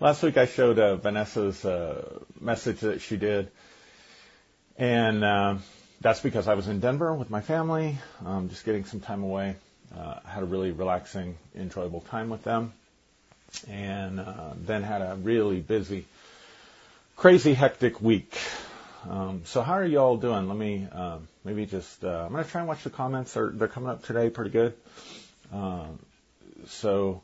last week I showed uh, Vanessa's uh, message that she did, and uh, that's because I was in Denver with my family, um, just getting some time away. Uh, had a really relaxing, enjoyable time with them, and uh, then had a really busy, crazy, hectic week. Um, so how are you all doing? Let me uh, maybe just uh, I'm to try and watch the comments. They're, they're coming up today pretty good. Uh, so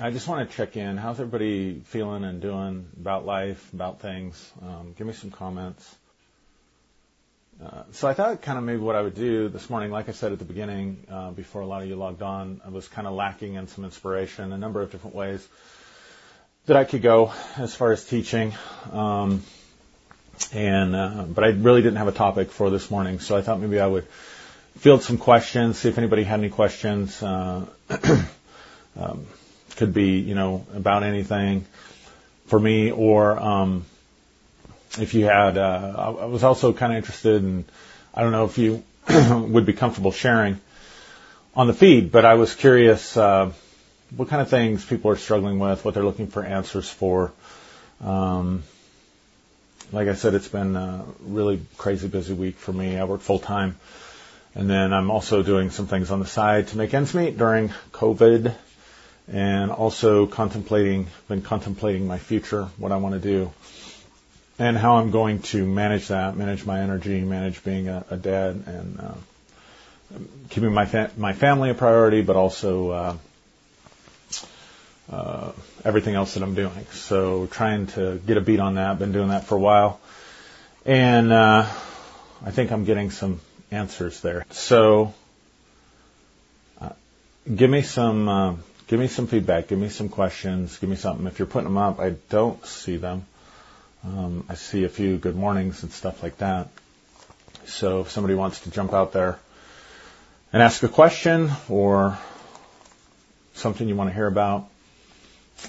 I just want to check in. How's everybody feeling and doing about life, about things? Um, give me some comments. Uh, so I thought kind of maybe what I would do this morning, like I said at the beginning, uh, before a lot of you logged on, I was kind of lacking in some inspiration, a number of different ways that I could go as far as teaching. Um, and uh, but I really didn't have a topic for this morning, so I thought maybe I would field some questions, see if anybody had any questions. Uh, um, could be you know about anything for me, or um, if you had. Uh, I was also kind of interested in. I don't know if you would be comfortable sharing on the feed, but I was curious uh, what kind of things people are struggling with, what they're looking for answers for. Um, like I said, it's been a really crazy busy week for me. I work full time. And then I'm also doing some things on the side to make ends meet during COVID and also contemplating, been contemplating my future, what I want to do and how I'm going to manage that, manage my energy, manage being a, a dad and, uh, keeping my, fa- my family a priority, but also, uh, uh, everything else that I'm doing. So trying to get a beat on that. Been doing that for a while, and uh, I think I'm getting some answers there. So uh, give me some uh, give me some feedback. Give me some questions. Give me something. If you're putting them up, I don't see them. Um, I see a few good mornings and stuff like that. So if somebody wants to jump out there and ask a question or something you want to hear about,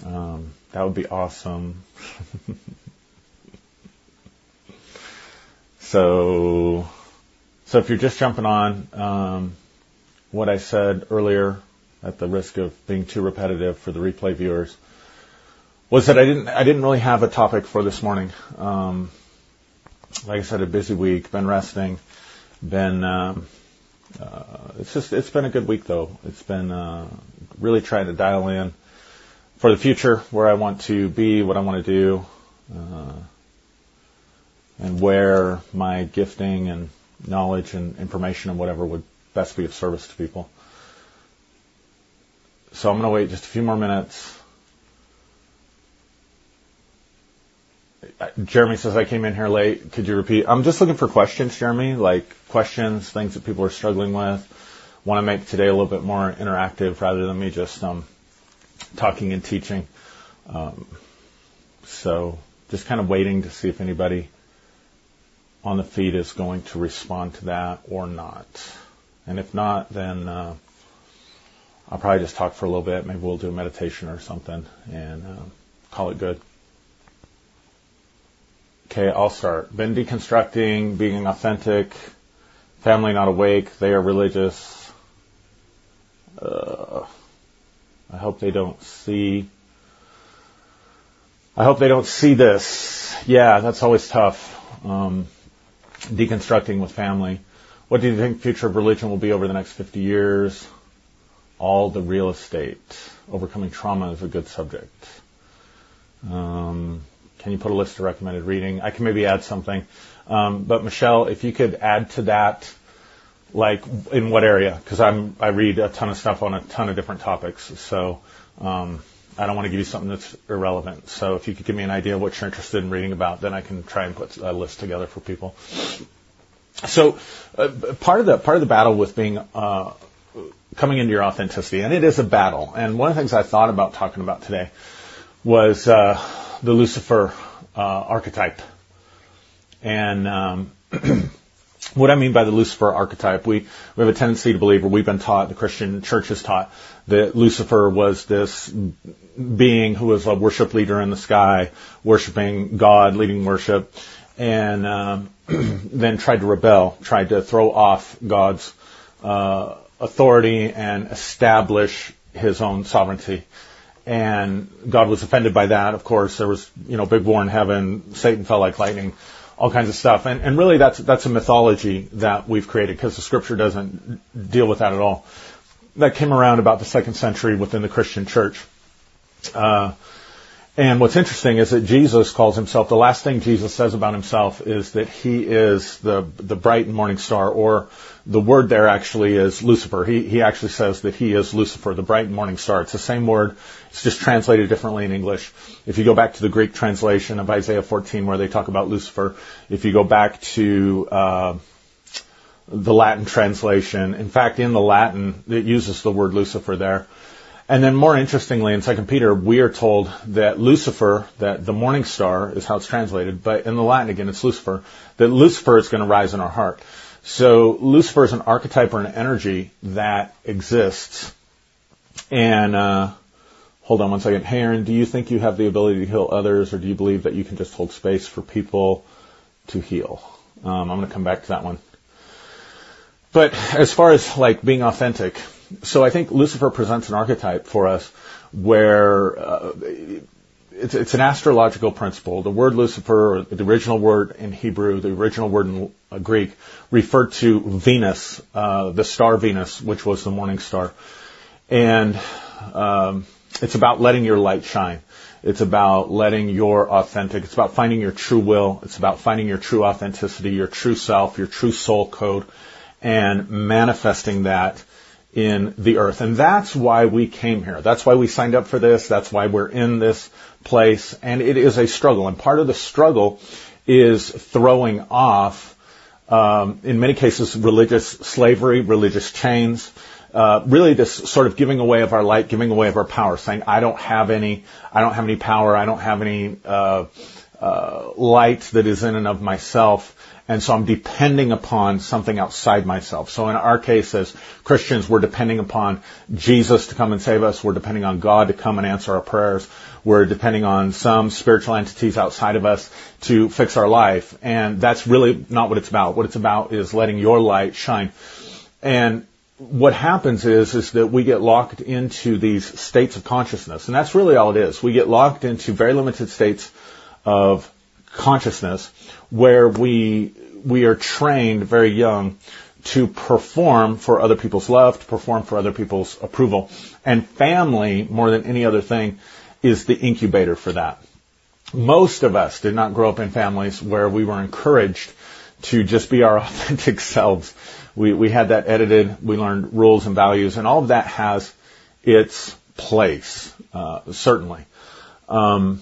um, that would be awesome. so, so if you're just jumping on, um, what I said earlier, at the risk of being too repetitive for the replay viewers, was that I didn't I didn't really have a topic for this morning. Um, like I said, a busy week, been resting, been um, uh, it's just it's been a good week though. It's been uh, really trying to dial in for the future, where I want to be, what I want to do, uh, and where my gifting and knowledge and information and whatever would best be of service to people. So I'm going to wait just a few more minutes. Jeremy says I came in here late. Could you repeat? I'm just looking for questions, Jeremy, like questions, things that people are struggling with. Want to make today a little bit more interactive rather than me just um, talking and teaching. Um, so just kind of waiting to see if anybody on the feed is going to respond to that or not. And if not, then uh, I'll probably just talk for a little bit. Maybe we'll do a meditation or something and uh, call it good. Okay, I'll start. Been deconstructing, being authentic, family not awake, they are religious. Uh, I hope they don't see. I hope they don't see this. Yeah, that's always tough. Um, deconstructing with family. What do you think future of religion will be over the next 50 years? All the real estate. Overcoming trauma is a good subject. Um, can you put a list of recommended reading? I can maybe add something. Um, but Michelle, if you could add to that like in what area? Because I'm I read a ton of stuff on a ton of different topics, so um, I don't want to give you something that's irrelevant. So if you could give me an idea of what you're interested in reading about, then I can try and put a list together for people. So uh, part of the part of the battle with being uh, coming into your authenticity, and it is a battle. And one of the things I thought about talking about today was uh, the Lucifer uh, archetype, and um, what I mean by the Lucifer archetype, we, we have a tendency to believe, or we've been taught, the Christian church is taught, that Lucifer was this being who was a worship leader in the sky, worshiping God, leading worship, and um, then tried to rebel, tried to throw off God's uh, authority and establish his own sovereignty. and God was offended by that. Of course, there was, you know, big war in heaven. Satan fell like lightning, all kinds of stuff. And, and really that's, that's a mythology that we've created because the scripture doesn't deal with that at all. That came around about the second century within the Christian church. Uh, and what's interesting is that Jesus calls himself, the last thing Jesus says about himself is that he is the, the bright and morning star, or the word there actually is Lucifer. He, he actually says that he is Lucifer, the bright and morning star. It's the same word. It's just translated differently in English. If you go back to the Greek translation of Isaiah 14 where they talk about Lucifer, if you go back to, uh, the Latin translation, in fact, in the Latin, it uses the word Lucifer there. And then more interestingly, in Second Peter, we are told that Lucifer, that the morning star is how it's translated, but in the Latin again, it's Lucifer, that Lucifer is going to rise in our heart. So Lucifer is an archetype or an energy that exists. And, uh, hold on one second. Hey Aaron, do you think you have the ability to heal others or do you believe that you can just hold space for people to heal? Um, I'm going to come back to that one. But as far as like being authentic, so I think Lucifer presents an archetype for us where uh, it's, it's, an astrological principle. The word Lucifer, the original word in Hebrew, the original word in uh, Greek, referred to Venus, uh, the star Venus, which was the morning star. And um, it's about letting your light shine. It's about letting your authentic, it's about finding your true will. It's about finding your true authenticity, your true self, your true soul code, and manifesting that in the earth. And that's why we came here. That's why we signed up for this. That's why we're in this place. And it is a struggle. And part of the struggle is throwing off, um, in many cases, religious slavery, religious chains. Uh, really this sort of giving away of our light, giving away of our power, saying, I don't have any, I don't have any power, I don't have any, uh, uh, light that is in and of myself. And so I'm depending upon something outside myself. So in our case as Christians, we're depending upon Jesus to come and save us. We're depending on God to come and answer our prayers. We're depending on some spiritual entities outside of us to fix our life. And that's really not what it's about. What it's about is letting your light shine. And what happens is, is that we get locked into these states of consciousness. And that's really all it is. We get locked into very limited states of consciousness where we we are trained very young to perform for other people's love, to perform for other people's approval. And family, more than any other thing, is the incubator for that. Most of us did not grow up in families where we were encouraged to just be our authentic selves. We, we had that edited, we learned rules and values, and all of that has its place, uh, certainly. Um,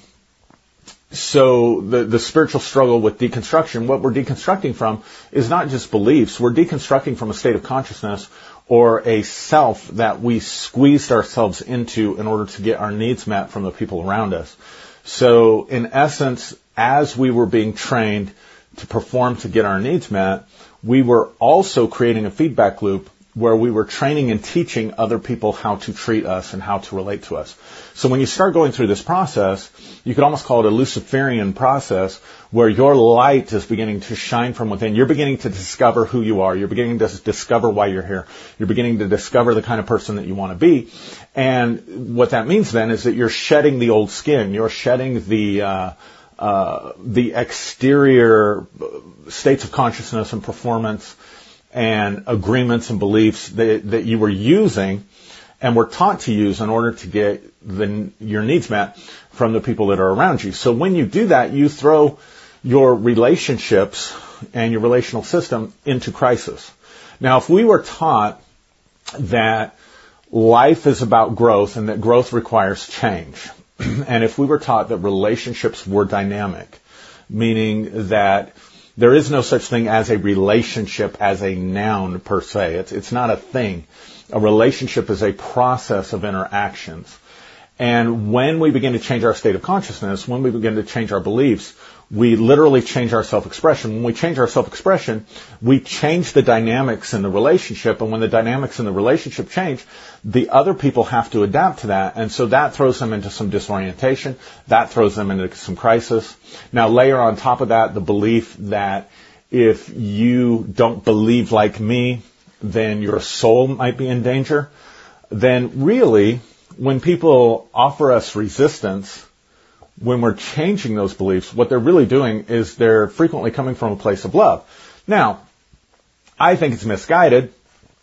so the, the spiritual struggle with deconstruction, what we're deconstructing from is not just beliefs. We're deconstructing from a state of consciousness or a self that we squeezed ourselves into in order to get our needs met from the people around us. So in essence, as we were being trained to perform to get our needs met, we were also creating a feedback loop where we were training and teaching other people how to treat us and how to relate to us. So when you start going through this process, you could almost call it a Luciferian process where your light is beginning to shine from within. You're beginning to discover who you are. You're beginning to discover why you're here. You're beginning to discover the kind of person that you want to be. And what that means then is that you're shedding the old skin. You're shedding the, uh, uh, the exterior states of consciousness and performance and agreements and beliefs that, that you were using and were taught to use in order to get the, your needs met from the people that are around you. So when you do that, you throw your relationships and your relational system into crisis. Now, if we were taught that life is about growth and that growth requires change, and if we were taught that relationships were dynamic, meaning that there is no such thing as a relationship as a noun per se. It's, it's not a thing. A relationship is a process of interactions. And when we begin to change our state of consciousness, when we begin to change our beliefs, we literally change our self-expression. When we change our self-expression, we change the dynamics in the relationship, and when the dynamics in the relationship change, the other people have to adapt to that, and so that throws them into some disorientation, that throws them into some crisis. Now layer on top of that the belief that if you don't believe like me, then your soul might be in danger, then really when people offer us resistance, when we're changing those beliefs, what they're really doing is they're frequently coming from a place of love. Now, I think it's misguided.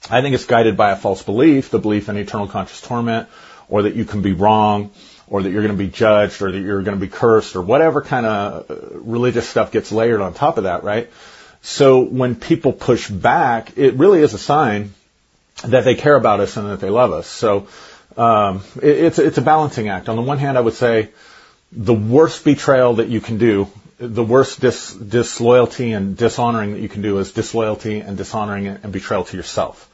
I think it's guided by a false belief, the belief in eternal conscious torment, or that you can be wrong, or that you're going to be judged, or that you're going to be cursed, or whatever kind of religious stuff gets layered on top of that, right? So when people push back, it really is a sign that they care about us and that they love us. So um, it, it's it's a balancing act. On the one hand, I would say the worst betrayal that you can do, the worst dis, disloyalty and dishonoring that you can do is disloyalty and dishonoring and betrayal to yourself.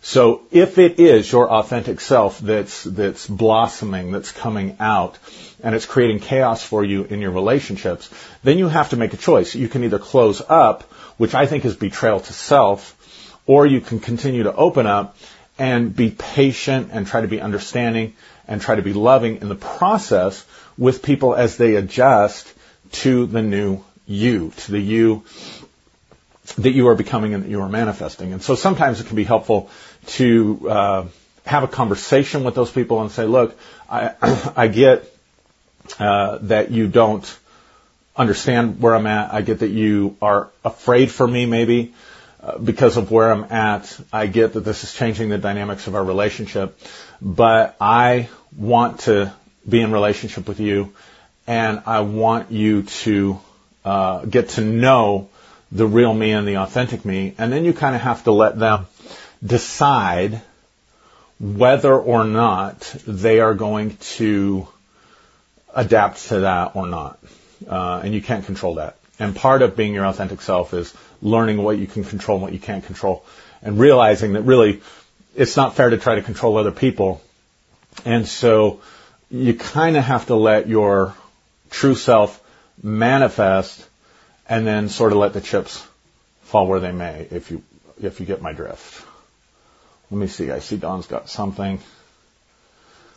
So if it is your authentic self that's that's blossoming, that's coming out, and it's creating chaos for you in your relationships, then you have to make a choice. You can either close up, which I think is betrayal to self, or you can continue to open up and be patient and try to be understanding and try to be loving in the process with people as they adjust to the new you, to the you that you are becoming and that you are manifesting. And so sometimes it can be helpful to uh, have a conversation with those people and say, look, I, I get uh, that you don't understand where I'm at. I get that you are afraid for me, maybe uh, because of where I'm at. I get that this is changing the dynamics of our relationship, but I want to be in relationship with you, and I want you to uh, get to know the real me and the authentic me, and then you kind of have to let them decide whether or not they are going to adapt to that or not. Uh, and you can't control that. And part of being your authentic self is learning what you can control and what you can't control and realizing that really it's not fair to try to control other people. And so you kind of have to let your true self manifest and then sort of let the chips fall where they may if you if you get my drift. Let me see. I see Don's got something.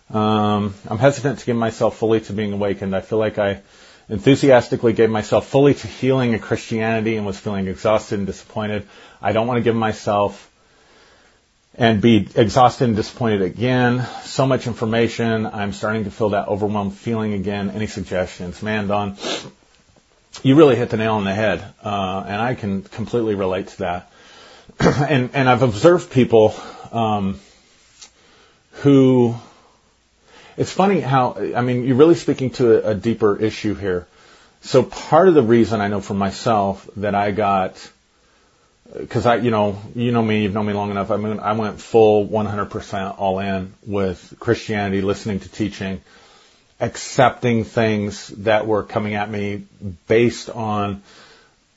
Um, I'm hesitant to give myself fully to being awakened. I feel like I enthusiastically gave myself fully to healing in Christianity and was feeling exhausted and disappointed. I don't want to give myself and be exhausted and disappointed again. So much information. I'm starting to feel that overwhelmed feeling again. Any suggestions? Man, Don, you really hit the nail on the head. Uh, and I can completely relate to that. and, and I've observed people, um, who it's funny how, I mean, you're really speaking to a, a deeper issue here. So part of the reason I know for myself that I got, because I, you know, you know me, you've known me long enough. I mean, I went full 100% all in with Christianity, listening to teaching, accepting things that were coming at me based on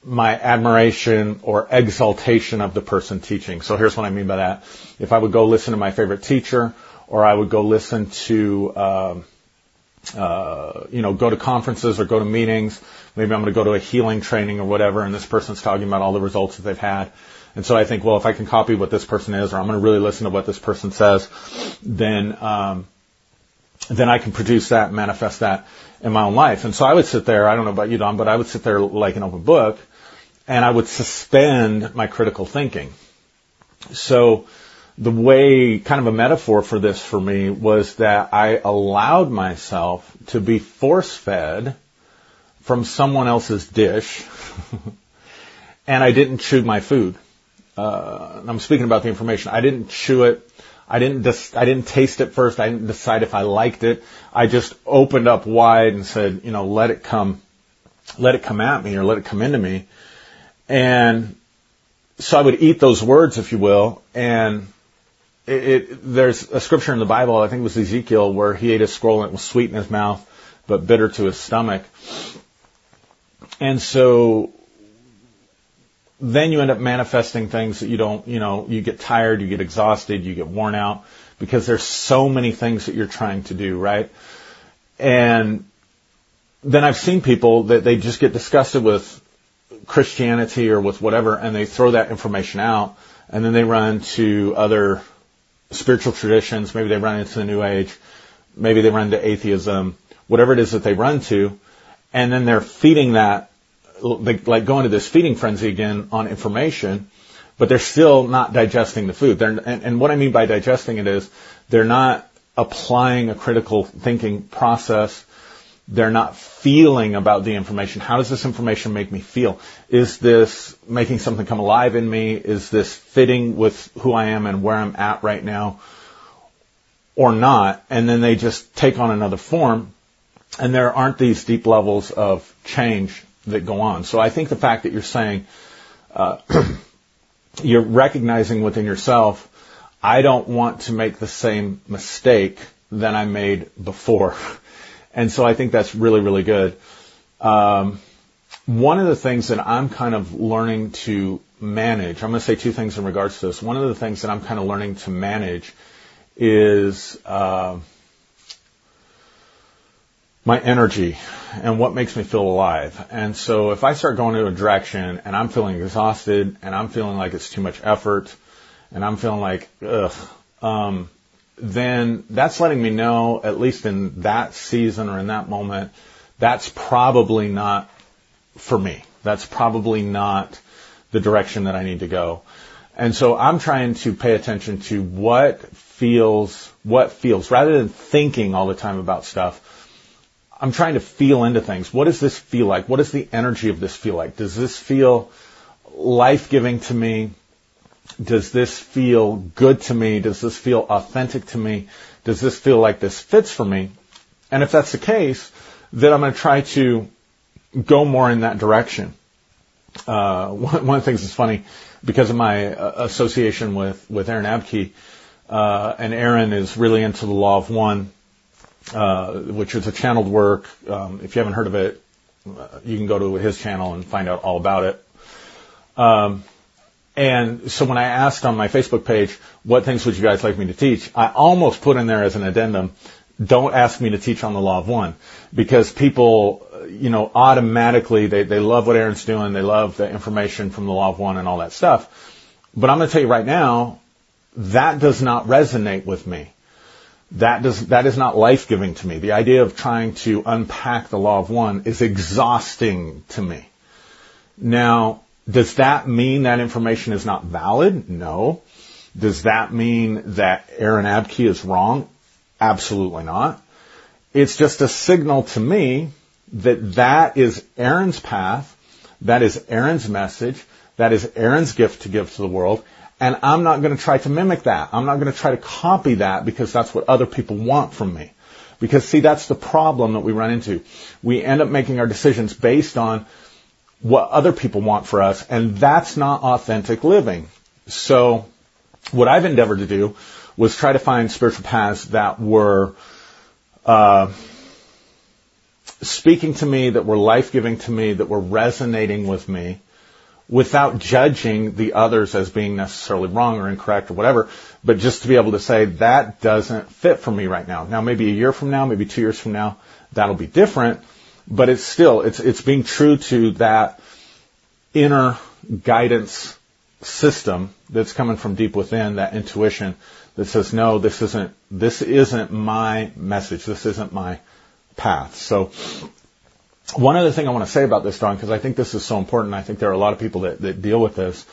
my admiration or exaltation of the person teaching. So here's what I mean by that. If I would go listen to my favorite teacher or I would go listen to, uh, uh, you know, go to conferences or go to meetings. Maybe I'm going to go to a healing training or whatever, and this person's talking about all the results that they've had. And so I think, well, if I can copy what this person is, or I'm going to really listen to what this person says, then um, then I can produce that manifest that in my own life. And so I would sit there. I don't know about you, Don, but I would sit there like an open book, and I would suspend my critical thinking. So the way, kind of a metaphor for this for me was that I allowed myself to be force fed from someone else's dish and I didn't chew my food. Uh, I'm speaking about the information. I didn't chew it. I didn't dis- I didn't taste it first. I didn't decide if I liked it. I just opened up wide and said, you know, let it come, let it come at me or let it come into me. And so I would eat those words, if you will, and it, it, there's a scripture in the Bible, I think it was Ezekiel, where he ate a scroll and it was sweet in his mouth, but bitter to his stomach. And so then you end up manifesting things that you don't, you know, you get tired, you get exhausted, you get worn out because there's so many things that you're trying to do, right? And then I've seen people that they just get disgusted with Christianity or with whatever and they throw that information out and then they run to other spiritual traditions, maybe they run into the New Age, maybe they run into atheism, whatever it is that they run to, and then they're feeding that, like going to this feeding frenzy again on information, but they're still not digesting the food. And, and what I mean by digesting it is they're not applying a critical thinking process. They're not feeling about the information. How does this information make me feel? Is this making something come alive in me? Is this fitting with who I am and where I'm at right now? Or not? And then they just take on another form. And there aren't these deep levels of change that go on. So I think the fact that you're saying, uh, you're recognizing within yourself, I don't want to make the same mistake that I made before. And so I think that's really, really good. Um, one of the things that I'm kind of learning to manage, I'm going to say two things in regards to this. One of the things that I'm kind of learning to manage is uh, my energy and what makes me feel alive. And so if I start going in a direction and I'm feeling exhausted and I'm feeling like it's too much effort and I'm feeling like, ugh, um, then that's letting me know, at least in that season or in that moment, that's probably not for me. That's probably not the direction that I need to go. And so I'm trying to pay attention to what feels, what feels, rather than thinking all the time about stuff, I'm trying to feel into things. What does this feel like? What does the energy of this feel like? Does this feel life giving to me? Does this feel good to me? Does this feel authentic to me? Does this feel like this fits for me? And if that's the case, then I'm going to try to go more in that direction. Uh, one, one of the things that's funny because of my uh, association with with Aaron Abke, uh, and Aaron is really into the law of one uh, which is a channeled work. Um, if you haven't heard of it, uh, you can go to his channel and find out all about it. Um, and so when I asked on my Facebook page, what things would you guys like me to teach? I almost put in there as an addendum, don't ask me to teach on the law of one because people, you know, automatically they, they love what Aaron's doing. They love the information from the law of one and all that stuff. But I'm going to tell you right now, that does not resonate with me that does that is not life giving to me. The idea of trying to unpack the law of one is exhausting to me. Now, does that mean that information is not valid? No. Does that mean that Aaron Abke is wrong? Absolutely not. It's just a signal to me that that is Aaron's path, that is Aaron's message, that is Aaron's gift to give to the world, and I'm not going to try to mimic that. I'm not going to try to copy that because that's what other people want from me. Because see, that's the problem that we run into. We end up making our decisions based on what other people want for us, and that's not authentic living. So, what I've endeavored to do was try to find spiritual paths that were uh, speaking to me, that were life giving to me, that were resonating with me, without judging the others as being necessarily wrong or incorrect or whatever, but just to be able to say that doesn't fit for me right now. Now maybe a year from now, maybe two years from now, that'll be different, but it's still, it's, it's being true to that inner guidance system that's coming from deep within, that intuition that says, no, this isn't, this isn't my message. This isn't my path. So one other thing I want to say about this, Don, because I think this is so important. I think there are a lot of people that, that deal with this.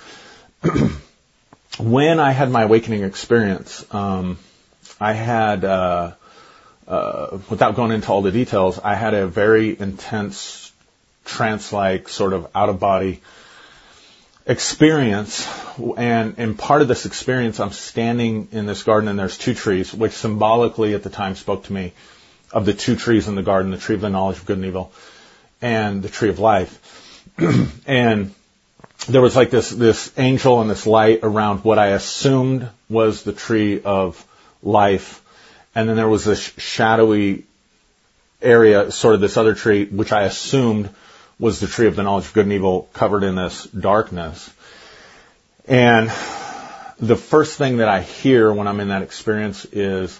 when I had my awakening experience, um, I had, uh, uh, without going into all the details, I had a very intense trance-like sort of out-of-body experience. And in part of this experience, I'm standing in this garden and there's two trees, which symbolically at the time spoke to me of the two trees in the garden, the tree of the knowledge of good and evil and the tree of life. and there was like this, this angel and this light around what I assumed was the tree of life. And then there was this shadowy area, sort of this other tree, which I assumed was the tree of the knowledge of good and evil covered in this darkness. And the first thing that I hear when I'm in that experience is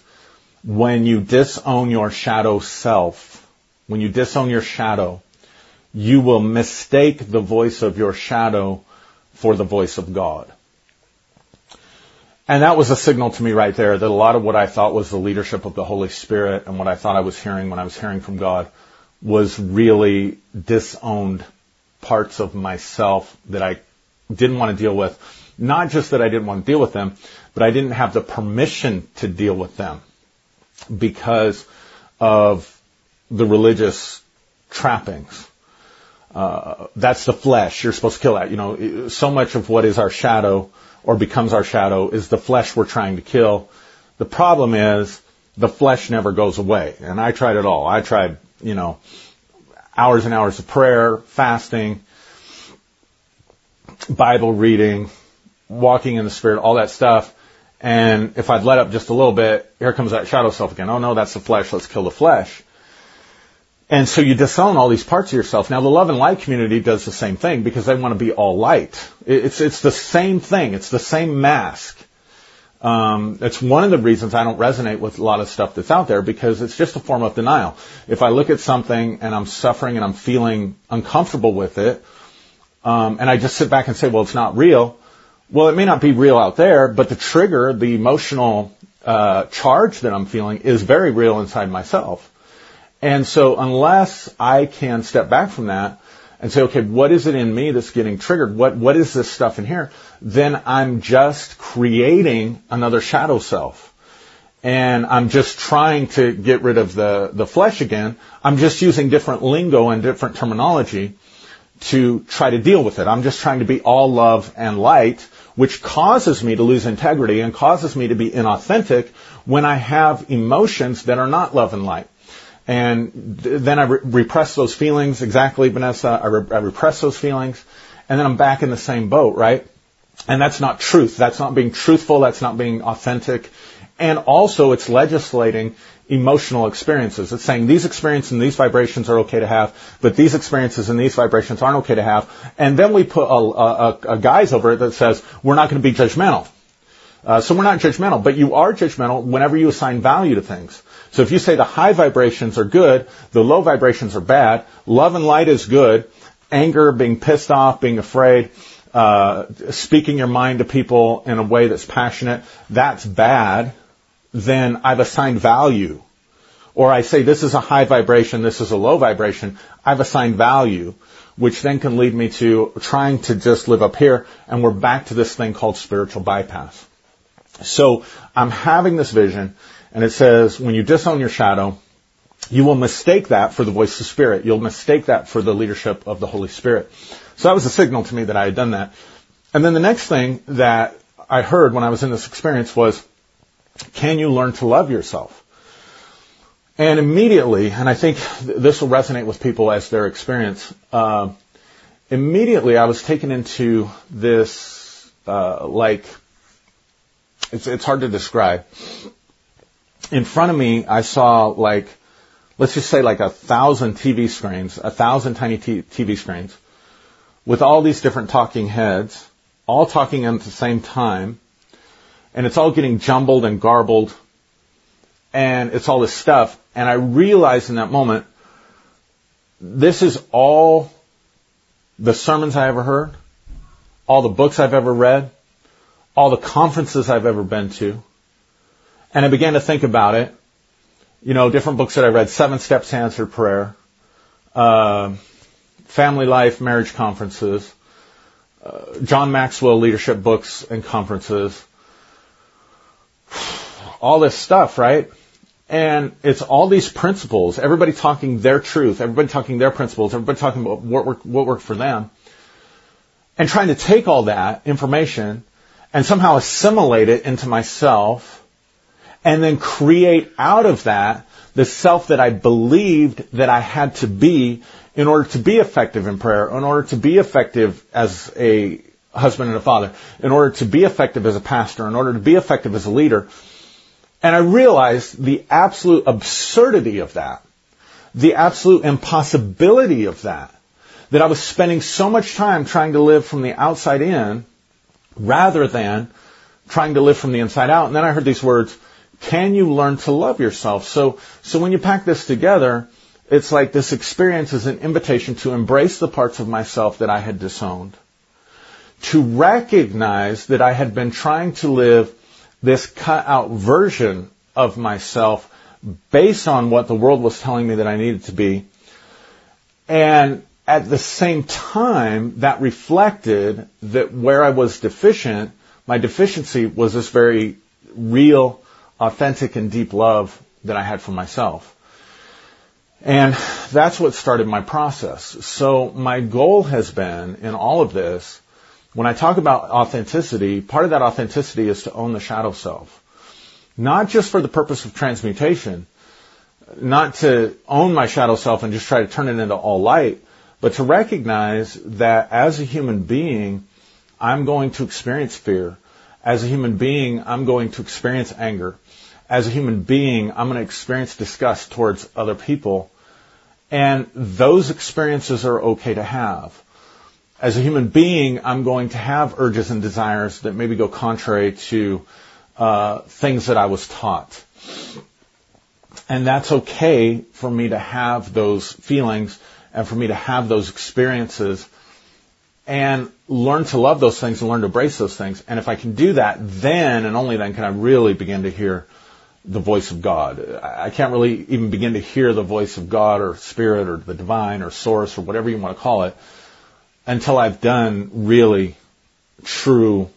when you disown your shadow self, when you disown your shadow, you will mistake the voice of your shadow for the voice of God. And that was a signal to me right there that a lot of what I thought was the leadership of the Holy Spirit and what I thought I was hearing when I was hearing from God was really disowned parts of myself that I didn't want to deal with. Not just that I didn't want to deal with them, but I didn't have the permission to deal with them. because of the religious trappings. Uh, that's the flesh. You're supposed to kill that. You know, so much of what is our shadow or becomes our shadow is the flesh we're trying to kill. The problem is the flesh never goes away. And I tried it all. I tried, you know, hours and hours of prayer, fasting, Bible reading, walking in the Spirit, all that stuff. And if I'd let up just a little bit, here comes that shadow self again. Oh no, that's the flesh. Let's kill the flesh. And so you disown all these parts of yourself. Now the love and light community does the same thing because they want to be all light. It's, it's the same thing. It's the same mask. Um, it's one of the reasons I don't resonate with a lot of stuff that's out there because it's just a form of denial. If I look at something and I'm suffering and I'm feeling uncomfortable with it, um, and I just sit back and say, well, it's not real. Well, it may not be real out there, but the trigger, the emotional uh, charge that I'm feeling is very real inside myself. And so unless I can step back from that and say, okay, what is it in me that's getting triggered? What, what is this stuff in here? Then I'm just creating another shadow self. And I'm just trying to get rid of the, the flesh again. I'm just using different lingo and different terminology to try to deal with it. I'm just trying to be all love and light, which causes me to lose integrity and causes me to be inauthentic when I have emotions that are not love and light. And then I re- repress those feelings. Exactly, Vanessa. I, re- I repress those feelings. And then I'm back in the same boat, right? And that's not truth. That's not being truthful. That's not being authentic. And also it's legislating emotional experiences. It's saying these experiences and these vibrations are okay to have, but these experiences and these vibrations aren't okay to have. And then we put a, a, a guise over it that says we're not going to be judgmental. Uh, so we're not judgmental, but you are judgmental whenever you assign value to things. So if you say the high vibrations are good, the low vibrations are bad, love and light is good, anger, being pissed off, being afraid, uh, speaking your mind to people in a way that's passionate, that's bad, then I've assigned value. Or I say this is a high vibration, this is a low vibration, I've assigned value, which then can lead me to trying to just live up here, and we're back to this thing called spiritual bypass. So I'm having this vision, and it says, when you disown your shadow, you will mistake that for the voice of Spirit. You'll mistake that for the leadership of the Holy Spirit. So that was a signal to me that I had done that. And then the next thing that I heard when I was in this experience was, can you learn to love yourself? And immediately, and I think this will resonate with people as their experience, uh, immediately I was taken into this, uh, like, it's, it's hard to describe in front of me, I saw like, let's just say like a thousand TV screens, a thousand tiny t- TV screens with all these different talking heads, all talking at the same time. And it's all getting jumbled and garbled. And it's all this stuff. And I realized in that moment, this is all the sermons I ever heard, all the books I've ever read, all the conferences I've ever been to, and I began to think about it. You know, different books that I read, Seven Steps to Answered Prayer, uh, Family Life, Marriage Conferences, uh, John Maxwell leadership books and conferences, all this stuff, right? And it's all these principles, everybody talking their truth, everybody talking their principles, everybody talking about what worked, what worked for them, and trying to take all that information and somehow assimilate it into myself and then create out of that the self that I believed that I had to be in order to be effective in prayer, in order to be effective as a husband and a father, in order to be effective as a pastor, in order to be effective as a leader. And I realized the absolute absurdity of that, the absolute impossibility of that, that I was spending so much time trying to live from the outside in rather than trying to live from the inside out. And then I heard these words, can you learn to love yourself? So, so when you pack this together, it's like this experience is an invitation to embrace the parts of myself that I had disowned. To recognize that I had been trying to live this cut out version of myself based on what the world was telling me that I needed to be. And at the same time, that reflected that where I was deficient, my deficiency was this very real authentic and deep love that I had for myself. And that's what started my process. So my goal has been in all of this, when I talk about authenticity, part of that authenticity is to own the shadow self. Not just for the purpose of transmutation, not to own my shadow self and just try to turn it into all light, but to recognize that as a human being, I'm going to experience fear. As a human being, I'm going to experience anger. As a human being, I'm going to experience disgust towards other people. And those experiences are okay to have. As a human being, I'm going to have urges and desires that maybe go contrary to uh, things that I was taught. And that's okay for me to have those feelings and for me to have those experiences and learn to love those things and learn to embrace those things. And if I can do that, then and only then can I really begin to hear the voice of God. I can't really even begin to hear the voice of God or spirit or the divine or source or whatever you want to call it until I've done really true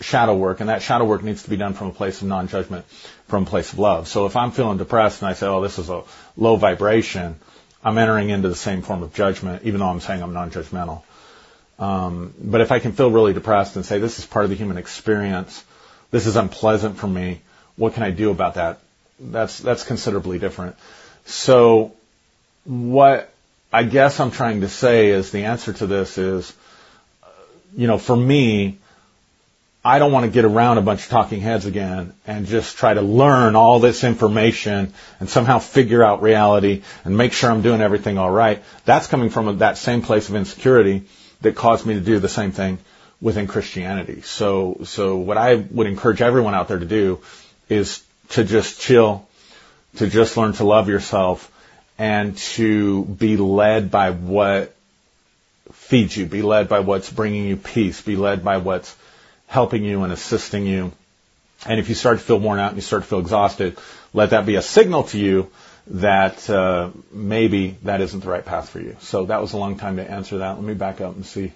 shadow work, and that shadow work needs to be done from a place of non-judgment, from a place of love. So if I'm feeling depressed and I say, oh, this is a low vibration, I'm entering into the same form of judgment, even though I'm saying I'm non-judgmental. Um, but if I can feel really depressed and say, this is part of the human experience, this is unpleasant for me, what can I do about that? That's, that's considerably different. So what I guess I'm trying to say is the answer to this is, you know, for me, I don't want to get around a bunch of talking heads again and just try to learn all this information and somehow figure out reality and make sure I'm doing everything all right. That's coming from that same place of insecurity that caused me to do the same thing within Christianity. So, so what I would encourage everyone out there to do is to just chill, to just learn to love yourself and to be led by what feeds you, be led by what's bringing you peace, be led by what's helping you and assisting you. And if you start to feel worn out and you start to feel exhausted, let that be a signal to you that uh, maybe that isn't the right path for you. So that was a long time to answer that. Let me back up and see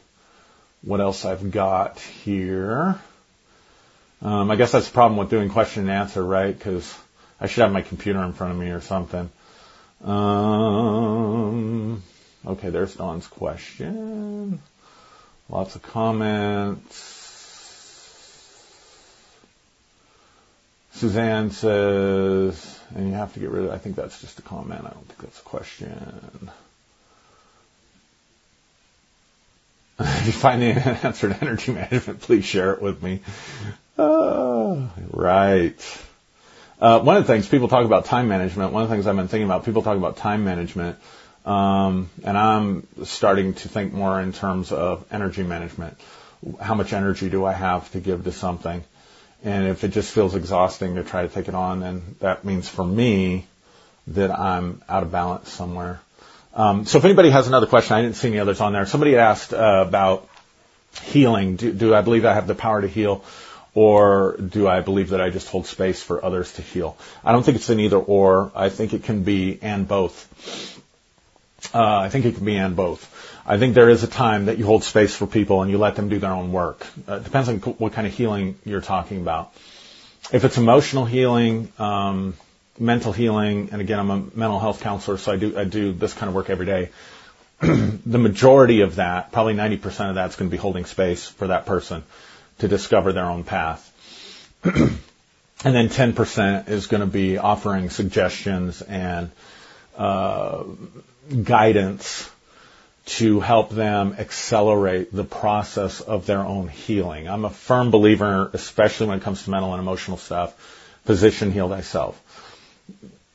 what else I've got here. Um, I guess that's the problem with doing question and answer, right? Because I should have my computer in front of me or something. Um, okay, there's Don's question. Lots of comments. Suzanne says, and you have to get rid of, I think that's just a comment. I don't think that's a question. if you find the answer to energy management, please share it with me. Uh, right. Uh, one of the things people talk about time management, one of the things I've been thinking about, people talk about time management, um, and I'm starting to think more in terms of energy management. How much energy do I have to give to something? And if it just feels exhausting to try to take it on, then that means for me that I'm out of balance somewhere. Um, so if anybody has another question, I didn't see any others on there. Somebody asked uh, about healing. Do, do I believe I have the power to heal? Or do I believe that I just hold space for others to heal? I don't think it's an either or. I think it can be and both. Uh, I think it can be and both. I think there is a time that you hold space for people and you let them do their own work. Uh, it depends on what kind of healing you're talking about. If it's emotional healing, um, mental healing, and again, I'm a mental health counselor, so I do I do this kind of work every day. the majority of that, probably 90% of that's going to be holding space for that person to discover their own path. and then 10% is going to be offering suggestions and uh, guidance to help them accelerate the process of their own healing. I'm a firm believer, especially when it comes to mental and emotional stuff, position heal thyself.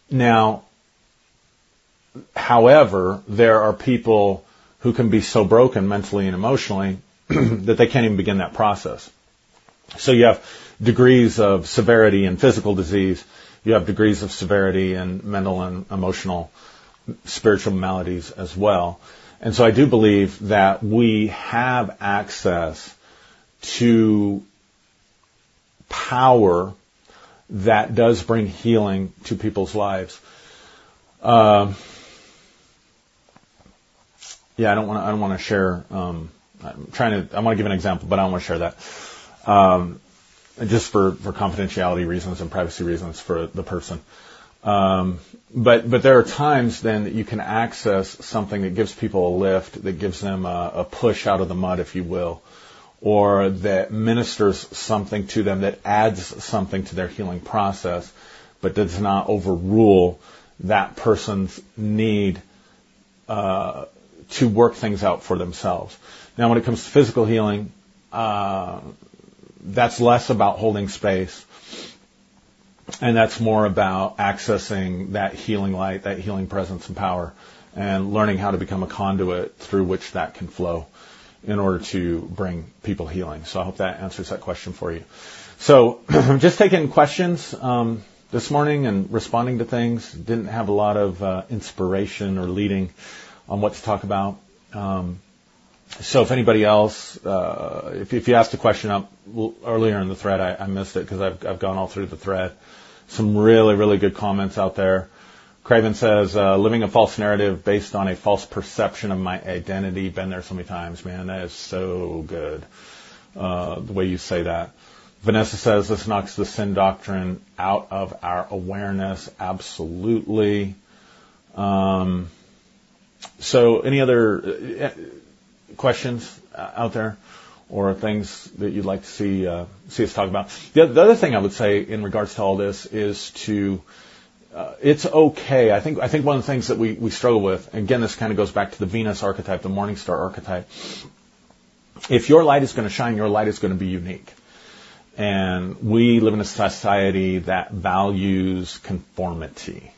Now, however, there are people who can be so broken mentally and emotionally that they can't even begin that process. So you have degrees of severity in physical disease. You have degrees of severity in mental and emotional spiritual maladies as well. And so I do believe that we have access to power that does bring healing to people's lives. Uh, yeah, I don't want to. I don't want to share. Um, I'm trying to. I want to give an example, but I don't want to share that. Um, just for for confidentiality reasons and privacy reasons for the person. Um, but but there are times then that you can access something that gives people a lift, that gives them a, a push out of the mud, if you will, or that ministers something to them that adds something to their healing process, but does not overrule that person's need uh, to work things out for themselves. Now, when it comes to physical healing, uh, that's less about holding space, and that's more about accessing that healing light, that healing presence and power, and learning how to become a conduit through which that can flow in order to bring people healing. So I hope that answers that question for you. So I'm just taking questions um, this morning and responding to things. Didn't have a lot of uh, inspiration or leading on what to talk about. Um, so if anybody else, uh, if, if, you asked a question up earlier in the thread, I, I missed it because I've, I've, gone all through the thread. Some really, really good comments out there. Craven says, uh, living a false narrative based on a false perception of my identity. Been there so many times, man. That is so good. Uh, the way you say that. Vanessa says this knocks the sin doctrine out of our awareness. Absolutely. Um, so, any other uh, questions out there, or things that you'd like to see uh, see us talk about? The, the, other thing I would say in regards to all this is to uh, it's okay. I think I think one of the things that we, we struggle with, again, this kind of goes back to the Venus archetype, the Morning Star archetype. If your light is going to shine, your light is going to be unique. And we live in a society that values conformity.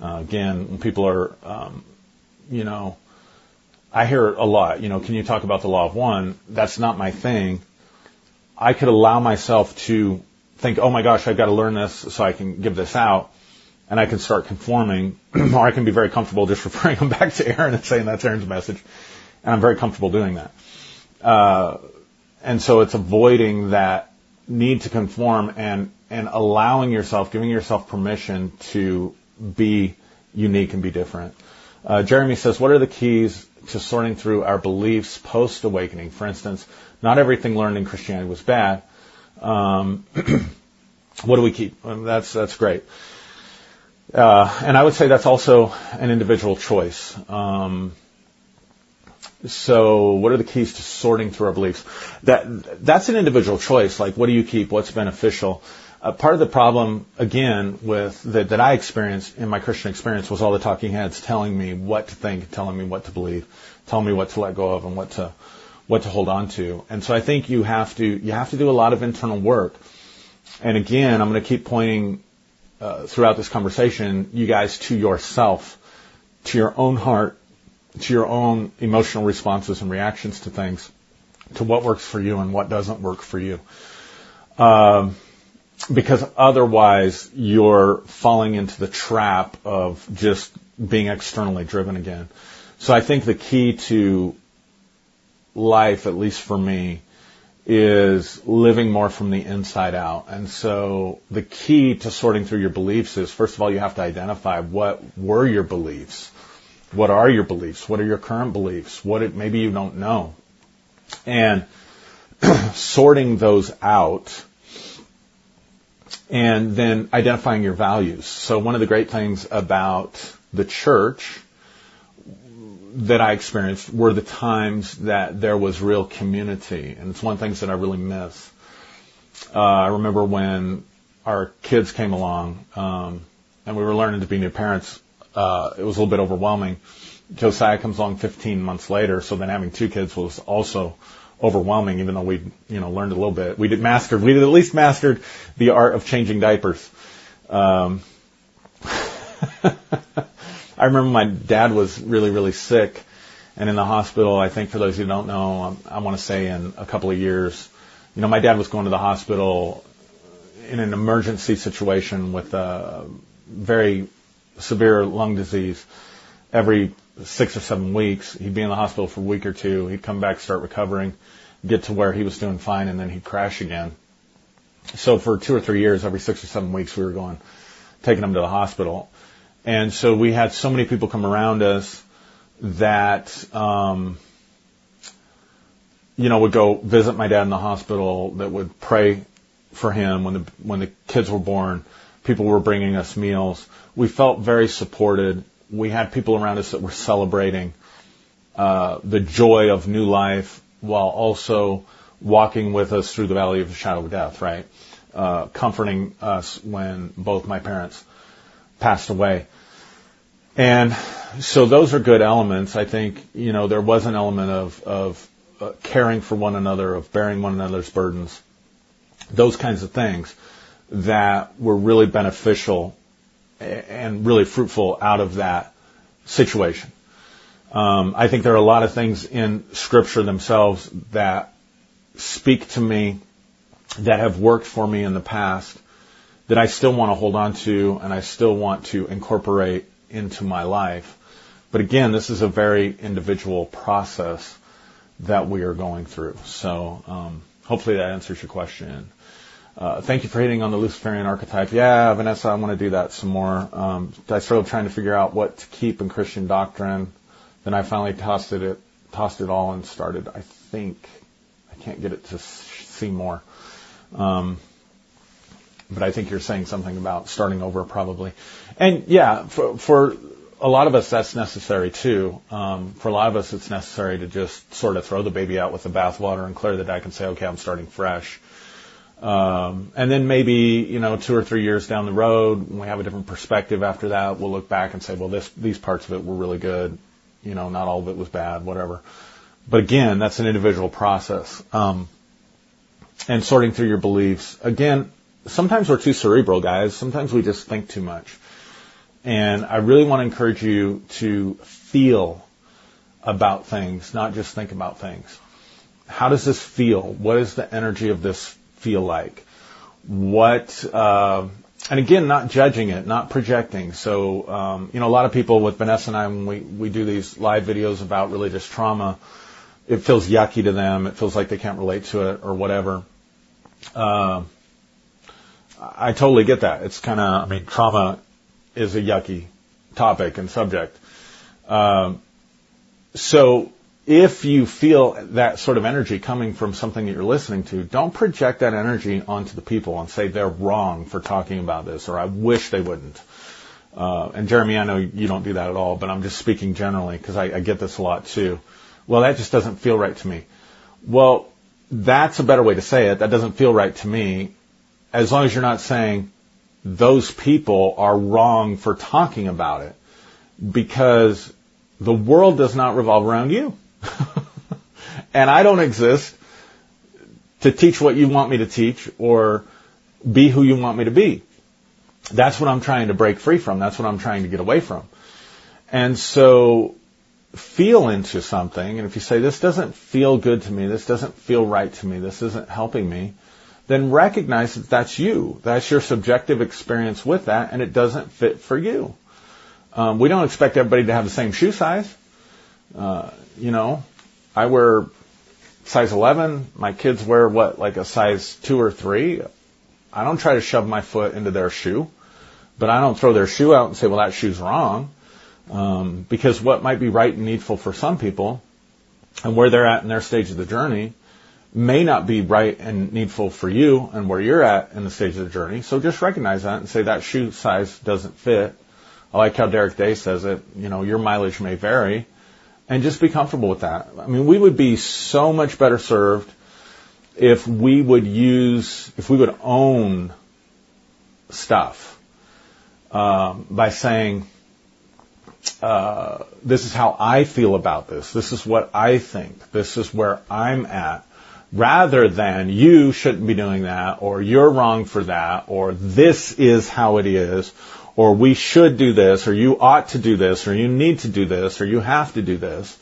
Uh, again, when people are, um, you know, I hear a lot, you know, can you talk about the law of one? That's not my thing. I could allow myself to think, oh my gosh, I've got to learn this so I can give this out. And I can start conforming, or I can be very comfortable just referring them back to Aaron and saying that's Aaron's message. And I'm very comfortable doing that. Uh, and so it's avoiding that need to conform and, and allowing yourself, giving yourself permission to be unique and be different. Uh, Jeremy says, what are the keys to sorting through our beliefs post awakening? For instance, not everything learned in Christianity was bad. Um, what do we keep? that's that's great. Uh, and I would say that's also an individual choice. Um, so what are the keys to sorting through our beliefs? That that's an individual choice. Like, what do you keep? What's beneficial? Uh, part of the problem, again, with that, that I experienced in my Christian experience was all the talking heads telling me what to think, telling me what to believe, telling me what to let go of and what to what to hold on to. And so I think you have to you have to do a lot of internal work. And again, I'm going to keep pointing uh, throughout this conversation, you guys, to yourself, to your own heart, to your own emotional responses and reactions to things, to what works for you and what doesn't work for you. Um, because otherwise you're falling into the trap of just being externally driven again. So I think the key to life, at least for me, is living more from the inside out. And so the key to sorting through your beliefs is first of all, you have to identify what were your beliefs what are your beliefs? What are your current beliefs? What it, maybe you don't know. And sorting those out and then identifying your values. So one of the great things about the church that I experienced were the times that there was real community. And it's one of the things that I really miss. Uh, I remember when our kids came along, um, and we were learning to be new parents uh, it was a little bit overwhelming. Josiah comes along 15 months later, so then having two kids was also overwhelming, even though we, you know, learned a little bit. We did mastered, we did at least mastered the art of changing diapers. Um, I remember my dad was really, really sick and in the hospital. I think for those who don't know, um, I want to say in a couple of years, you know, my dad was going to the hospital in an emergency situation with a very severe lung disease every six or seven weeks. He'd be in the hospital for a week or two. He'd come back, start recovering, get to where he was doing fine, and then he'd crash again. So for two or three years, every six or seven weeks, we were going, taking him to the hospital. And so we had so many people come around us that, um, you know, would go visit my dad in the hospital, that would pray for him when the when the kids were born, People were bringing us meals. We felt very supported. We had people around us that were celebrating uh, the joy of new life while also walking with us through the valley of the shadow of death, right? Uh, comforting us when both my parents passed away. And so those are good elements. I think, you know, there was an element of, of uh, caring for one another, of bearing one another's burdens, those kinds of things that were really beneficial and really fruitful out of that situation. Um, I think there are a lot of things in Scripture themselves that speak to me that have worked for me in the past that I still want to hold on to and I still want to incorporate into my life. But again, this is a very individual process that we are going through. So um, hopefully that answers your question. Uh, thank you for hitting on the Luciferian archetype. Yeah, Vanessa, I want to do that some more. Um, I started trying to figure out what to keep in Christian doctrine. Then I finally tossed it, tossed it all and started. I think I can't get it to see more. Um, but I think you're saying something about starting over probably. And yeah, for, for a lot of us that's necessary too. Um, for a lot of us it's necessary to just sort of throw the baby out with the bathwater and clear the deck and say, okay, I'm starting fresh. Um, and then maybe, you know, two or three years down the road, when we have a different perspective after that, we'll look back and say, well, this, these parts of it were really good. You know, not all of it was bad, whatever. But again, that's an individual process. Um, and sorting through your beliefs. Again, sometimes we're too cerebral, guys. Sometimes we just think too much. And I really want to encourage you to feel about things, not just think about things. How does this feel? What is the energy of this feel like? What, uh, and again, not judging it, not projecting. So, um, you know, a lot of people with Vanessa and I, when we, we do these live videos about religious trauma, it feels yucky to them. It feels like they can't relate to it or whatever. Uh, I totally get that. It's kind of, I mean, trauma is a yucky topic and subject. Um, so if you feel that sort of energy coming from something that you're listening to, don't project that energy onto the people and say they're wrong for talking about this or I wish they wouldn't. Uh, and Jeremy, I know you don't do that at all, but I'm just speaking generally because I, I get this a lot too. Well, that just doesn't feel right to me. Well, that's a better way to say it. That doesn't feel right to me as long as you're not saying those people are wrong for talking about it because the world does not revolve around you. and I don't exist to teach what you want me to teach or be who you want me to be. That's what I'm trying to break free from. That's what I'm trying to get away from. And so feel into something. And if you say, this doesn't feel good to me, this doesn't feel right to me, this isn't helping me, then recognize that that's you. That's your subjective experience with that, and it doesn't fit for you. Um, we don't expect everybody to have the same shoe size. Uh, you know, I wear size 11. My kids wear what, like a size 2 or 3. I don't try to shove my foot into their shoe, but I don't throw their shoe out and say, well, that shoe's wrong. Um, because what might be right and needful for some people and where they're at in their stage of the journey may not be right and needful for you and where you're at in the stage of the journey. So just recognize that and say that shoe size doesn't fit. I like how Derek Day says it, you know, your mileage may vary and just be comfortable with that. I mean, we would be so much better served if we would use, if we would own stuff um, by saying, uh, this is how I feel about this. This is what I think. This is where I'm at rather than you shouldn't be doing that or you're wrong for that or this is how it is or we should do this or you ought to do this or you need to do this or you have to do this.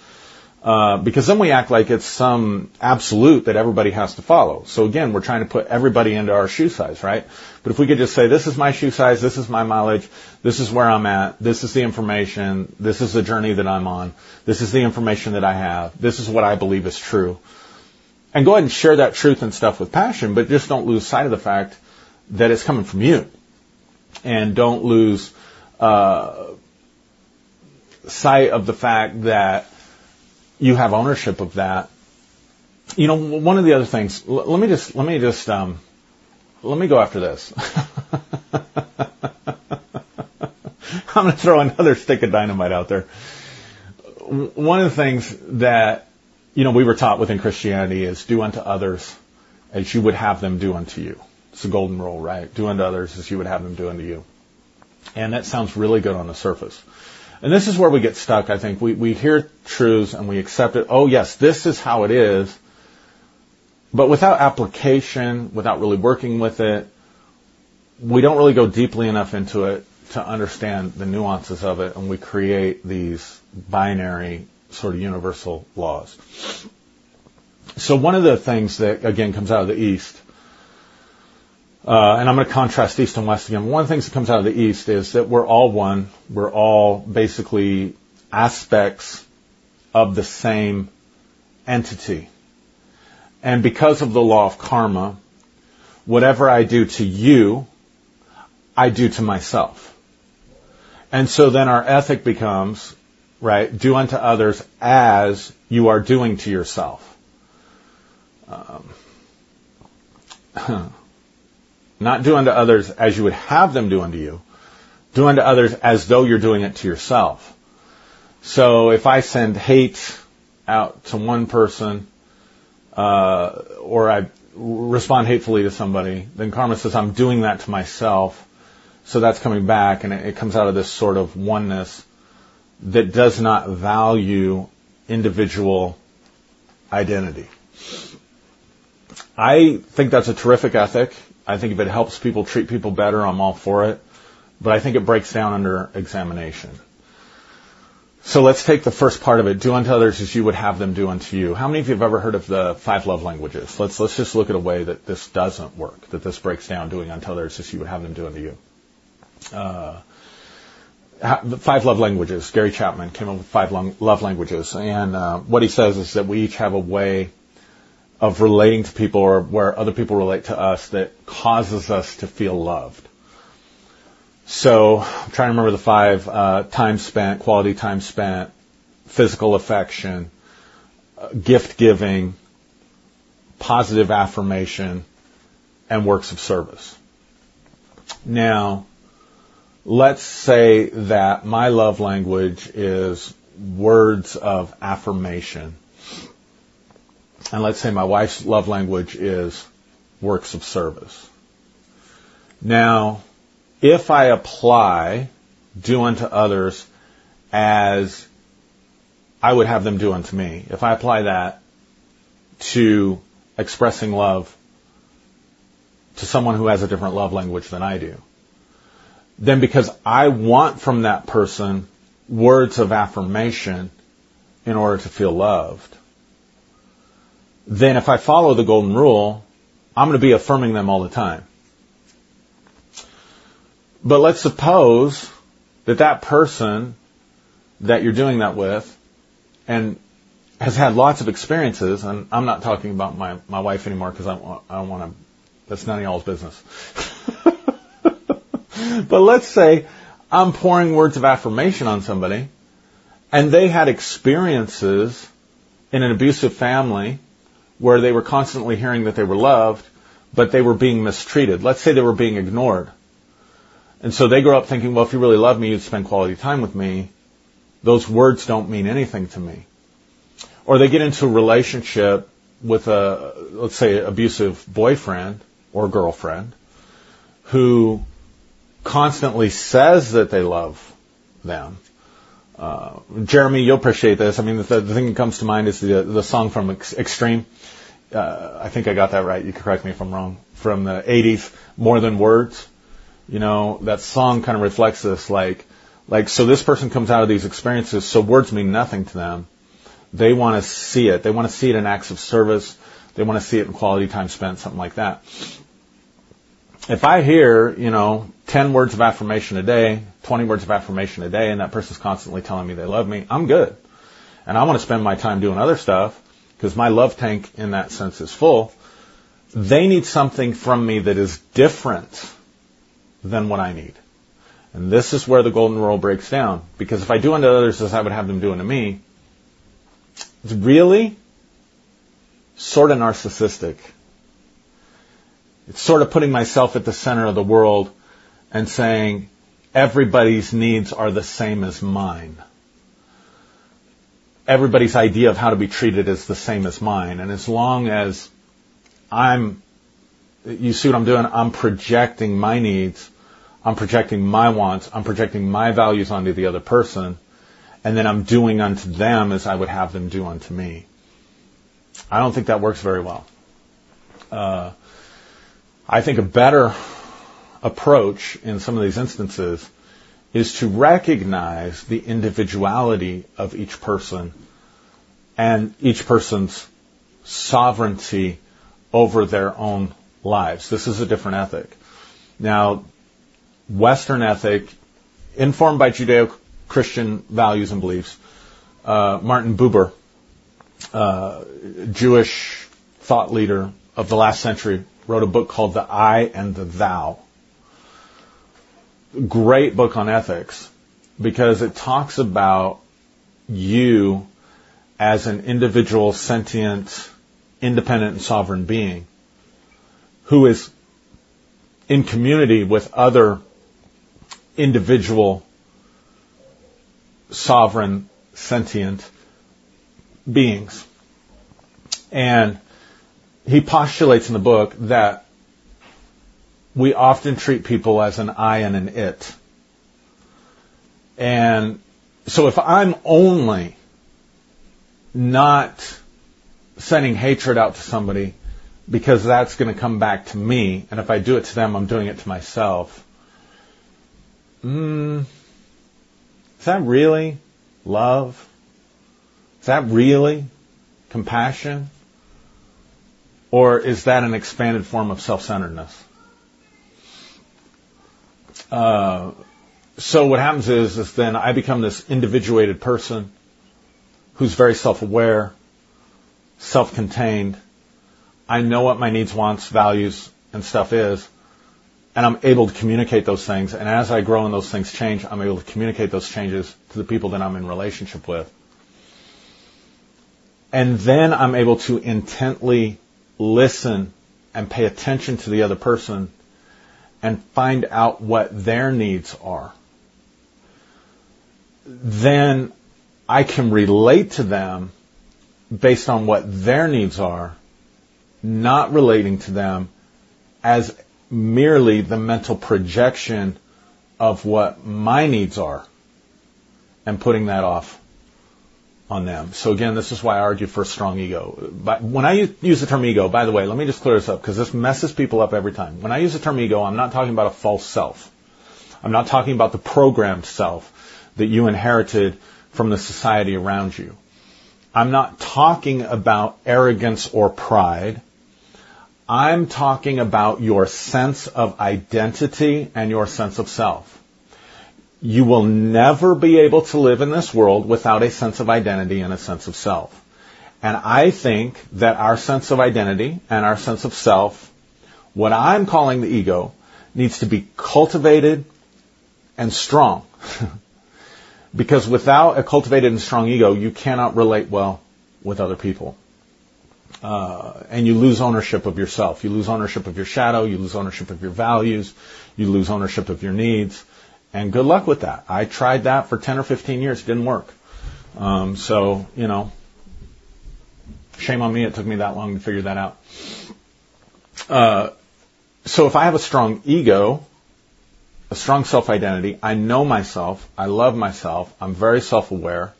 Uh, because then we act like it's some absolute that everybody has to follow. So again, we're trying to put everybody into our shoe size, right? But if we could just say, this is my shoe size, this is my mileage, this is where I'm at, this is the information, this is the journey that I'm on, this is the information that I have, this is what I believe is true and go ahead and share that truth and stuff with passion, but just don't lose sight of the fact that it's coming from you. And don't lose uh, sight of the fact that you have ownership of that. You know, one of the other things. L- let me just let me just um, let me go after this. I'm going to throw another stick of dynamite out there. One of the things that, you know, we were taught within Christianity is do unto others as you would have them do unto you. It's the golden rule, right? Do unto others as you would have them do unto you. And that sounds really good on the surface. And this is where we get stuck, I think. We, we hear truths and we accept it. Oh, yes, this is how it is. But without application, without really working with it, we don't really go deeply enough into it to understand the nuances of it, and we create these binary sort of universal laws. So one of the things that, again, comes out of the East uh, and I'm going to contrast East and West again. One of the things that comes out of the East is that we're all one. We're all basically aspects of the same entity. And because of the law of karma, whatever I do to you, I do to myself. And so then our ethic becomes, right, do unto others as you are doing to yourself. Um, Not do unto others as you would have them do unto you. Do unto others as though you're doing it to yourself. So if I send hate out to one person, uh, or I respond hatefully to somebody, then karma says I'm doing that to myself. So that's coming back, and it, it comes out of this sort of oneness that does not value individual identity. I think that's a terrific ethic. I think if it helps people treat people better, I'm all for it. But I think it breaks down under examination. So let's take the first part of it. Do unto others as you would have them do unto you. How many of you have ever heard of the five love languages? Let's, let's just look at a way that this doesn't work, that this breaks down doing unto others as you would have them do unto you. Uh, five love languages. Gary Chapman came up with five love languages. And uh, what he says is that we each have a way of relating to people or where other people relate to us that causes us to feel loved. So I'm trying to remember the five, uh, time spent, quality time spent, physical affection, uh, gift giving, positive affirmation, and works of service. Now, let's say that my love language is words of affirmation and let's say my wife's love language is works of service. Now, if I apply do unto others as I would have them do unto me, if I apply that to expressing love to someone who has a different love language than I do, then because I want from that person words of affirmation in order to feel loved, then if I follow the golden rule, I'm going to be affirming them all the time. But let's suppose that that person that you're doing that with and has had lots of experiences, and I'm not talking about my, my wife anymore because I, I don't want to, that's none of y'all's business. but let's say I'm pouring words of affirmation on somebody and they had experiences in an abusive family where they were constantly hearing that they were loved, but they were being mistreated. Let's say they were being ignored. And so they grow up thinking, well, if you really love me, you'd spend quality time with me. Those words don't mean anything to me. Or they get into a relationship with a, let's say, abusive boyfriend or girlfriend who constantly says that they love them, uh, Jeremy, you'll appreciate this. I mean, the, the, thing that comes to mind is the the song from Extreme. Uh, I think I got that right. You can correct me if I'm wrong. From the '80s, "More Than Words." You know, that song kind of reflects this. Like, like so, this person comes out of these experiences, so words mean nothing to them. They want to see it. They want to see it in acts of service. They want to see it in quality time spent, something like that. If I hear, you know, 10 words of affirmation a day, 20 words of affirmation a day, and that person's constantly telling me they love me, I'm good. And I want to spend my time doing other stuff because my love tank in that sense is full. They need something from me that is different than what I need. And this is where the golden rule breaks down. Because if I do unto others as I would have them do unto me, it's really sort of narcissistic. It's sort of putting myself at the center of the world and saying, everybody's needs are the same as mine. Everybody's idea of how to be treated is the same as mine. And as long as I'm, you see what I'm doing? I'm projecting my needs. I'm projecting my wants. I'm projecting my values onto the other person. And then I'm doing unto them as I would have them do unto me. I don't think that works very well. Uh, I think a better approach in some of these instances is to recognize the individuality of each person and each person's sovereignty over their own lives. This is a different ethic. Now, Western ethic, informed by Judeo-Christian values and beliefs, uh, Martin Buber, uh, Jewish thought leader of the last century, wrote a book called The I and the Thou. Great book on ethics because it talks about you as an individual, sentient, independent, and sovereign being who is in community with other individual, sovereign, sentient beings. And he postulates in the book that we often treat people as an I and an it. And so if I'm only not sending hatred out to somebody because that's going to come back to me, and if I do it to them, I'm doing it to myself. Mm, is that really love? Is that really compassion? Or is that an expanded form of self-centeredness? Uh, so what happens is, is then I become this individuated person who's very self-aware, self-contained. I know what my needs, wants, values, and stuff is, and I'm able to communicate those things. And as I grow and those things change, I'm able to communicate those changes to the people that I'm in relationship with. And then I'm able to intently listen and pay attention to the other person and find out what their needs are. Then I can relate to them based on what their needs are, not relating to them as merely the mental projection of what my needs are and putting that off on them. So again, this is why I argue for a strong ego. But when I use the term ego, by the way, let me just clear this up because this messes people up every time. When I use the term ego, I'm not talking about a false self. I'm not talking about the programmed self that you inherited from the society around you. I'm not talking about arrogance or pride. I'm talking about your sense of identity and your sense of self you will never be able to live in this world without a sense of identity and a sense of self. And I think that our sense of identity and our sense of self, what I'm calling the ego, needs to be cultivated and strong. because without a cultivated and strong ego, you cannot relate well with other people. Uh, and you lose ownership of yourself. You lose ownership of your shadow. You lose ownership of your values. You lose ownership of your needs. And good luck with that. I tried that for 10 or 15 years. It didn't work. Um, so, you know, shame on me. It took me that long to figure that out. Uh, so if I have a strong ego, a strong self-identity, I know myself, I love myself, I'm very self-aware,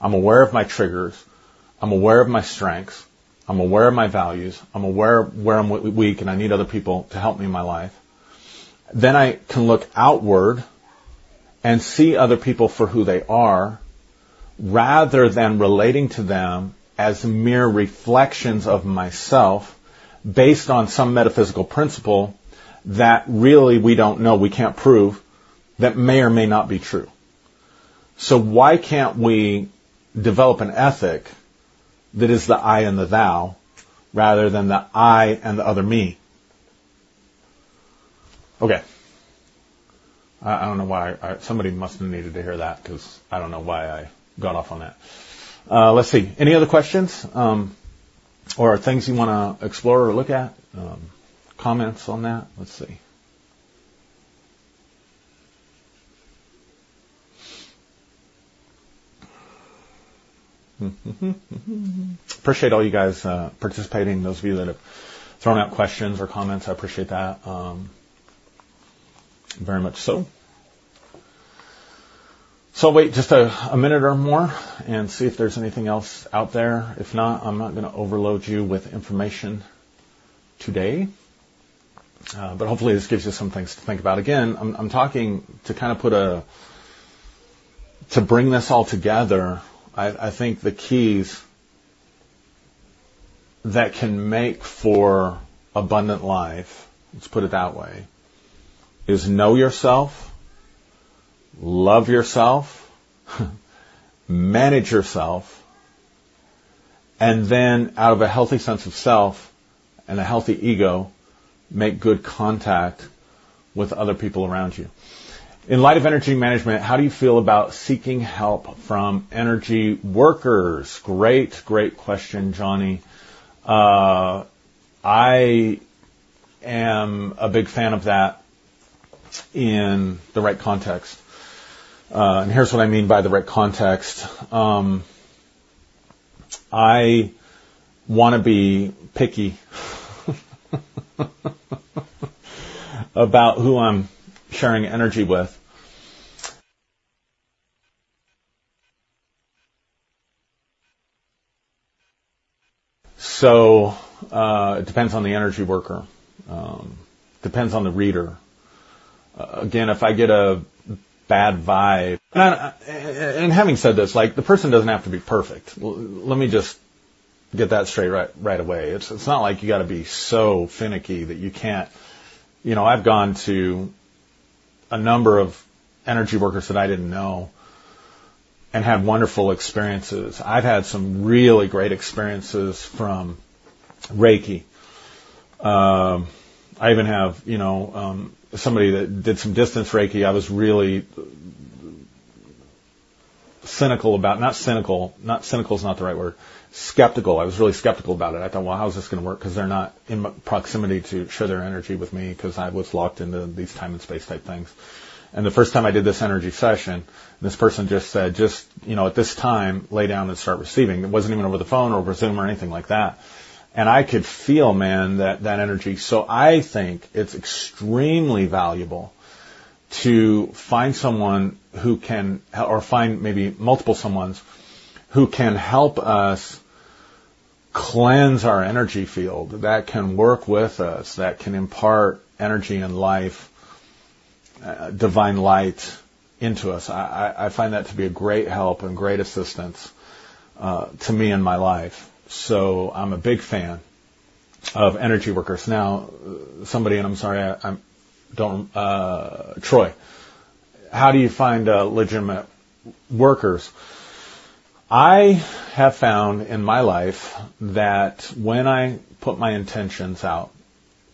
I'm aware of my triggers, I'm aware of my strengths, I'm aware of my values, I'm aware where I'm weak and I need other people to help me in my life. Then I can look outward and see other people for who they are rather than relating to them as mere reflections of myself based on some metaphysical principle that really we don't know, we can't prove, that may or may not be true. So why can't we develop an ethic that is the I and the thou rather than the I and the other me? Okay. I, I don't know why. I, somebody must have needed to hear that because I don't know why I got off on that. Uh, let's see. Any other questions um, or things you want to explore or look at? Um, comments on that? Let's see. appreciate all you guys uh, participating. Those of you that have thrown out questions or comments, I appreciate that. Um, very much so. So I'll wait just a, a, minute or more and see if there's anything else out there. If not, I'm not going to overload you with information today. Uh, but hopefully this gives you some things to think about. Again, I'm, I'm talking to kind of put a, to bring this all together. I, I think the keys that can make for abundant life, let's put it that way, is know yourself, love yourself, manage yourself, and then out of a healthy sense of self and a healthy ego, make good contact with other people around you. In light of energy management, how do you feel about seeking help from energy workers? Great, great question, Johnny. Uh, I am a big fan of that in the right context. Uh, and here's what I mean by the right context. Um, I want to be picky about who I'm sharing energy with. So uh, it depends on the energy worker. Um, depends on the reader. Again, if I get a bad vibe. And, I, and having said this, like the person doesn't have to be perfect. L- let me just get that straight right right away. It's it's not like you got to be so finicky that you can't. You know, I've gone to a number of energy workers that I didn't know and had wonderful experiences. I've had some really great experiences from Reiki. Um, I even have, you know, um, somebody that did some distance Reiki, I was really cynical about, not cynical, not cynical is not the right word, skeptical. I was really skeptical about it. I thought, well, how's this going to work? Because they're not in proximity to share their energy with me because I was locked into these time and space type things. And the first time I did this energy session, this person just said, just, you know, at this time, lay down and start receiving. It wasn't even over the phone or over Zoom or anything like that and I could feel, man, that, that energy. So I think it's extremely valuable to find someone who can, or find maybe multiple someones who can help us cleanse our energy field, that can work with us, that can impart energy and life, uh, divine light into us. I, I, find that to be a great help and great assistance uh, to me in my life. So I'm a big fan of energy workers. Now, somebody, and I'm sorry, I, I don't, uh, Troy, how do you find uh, legitimate workers? I have found in my life that when I put my intentions out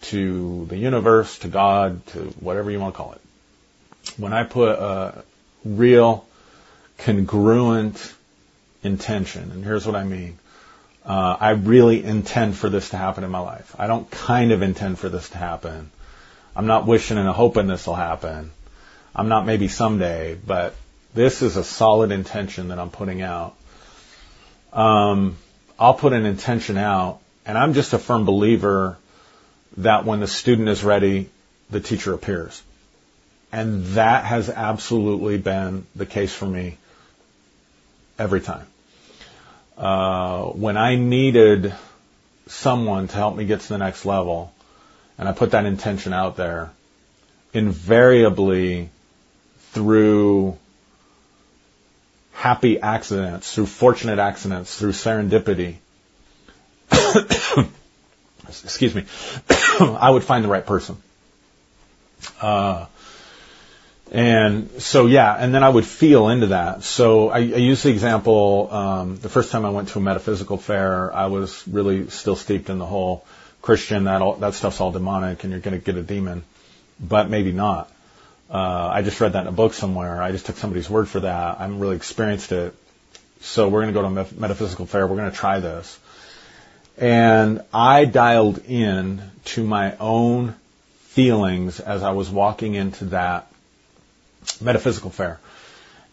to the universe, to God, to whatever you want to call it, when I put a real congruent intention, and here's what I mean. Uh, I really intend for this to happen in my life. I don't kind of intend for this to happen. I'm not wishing and hoping this will happen. I'm not maybe someday, but this is a solid intention that I'm putting out. Um, I'll put an intention out, and I'm just a firm believer that when the student is ready, the teacher appears. And that has absolutely been the case for me every time uh, when I needed someone to help me get to the next level, and I put that intention out there, invariably through happy accidents, through fortunate accidents, through serendipity, excuse me, I would find the right person. Uh, and so, yeah, and then I would feel into that. So I, I use the example, um, the first time I went to a metaphysical fair, I was really still steeped in the whole Christian, that all, that stuff's all demonic and you're going to get a demon, but maybe not. Uh, I just read that in a book somewhere. I just took somebody's word for that. I haven't really experienced it. So we're going to go to a metaphysical fair. We're going to try this. And I dialed in to my own feelings as I was walking into that metaphysical fair.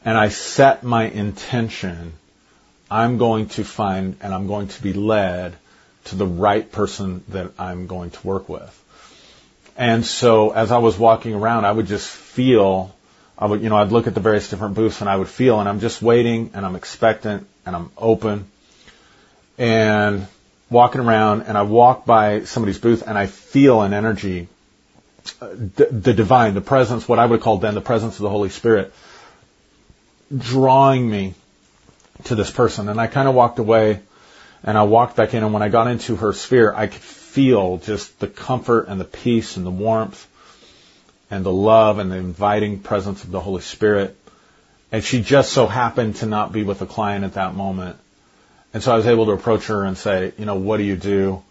And I set my intention I'm going to find and I'm going to be led to the right person that I'm going to work with. And so as I was walking around, I would just feel, I would, you know, I'd look at the various different booths and I would feel, and I'm just waiting and I'm expectant and I'm open and walking around and I walk by somebody's booth and I feel an energy, the, divine, the presence, what I would call then the presence of the Holy Spirit drawing me to this person. And I kind of walked away and I walked back in and when I got into her sphere, I could feel just the comfort and the peace and the warmth and the love and the inviting presence of the Holy Spirit. And she just so happened to not be with a client at that moment. And so I was able to approach her and say, you know, what do you do?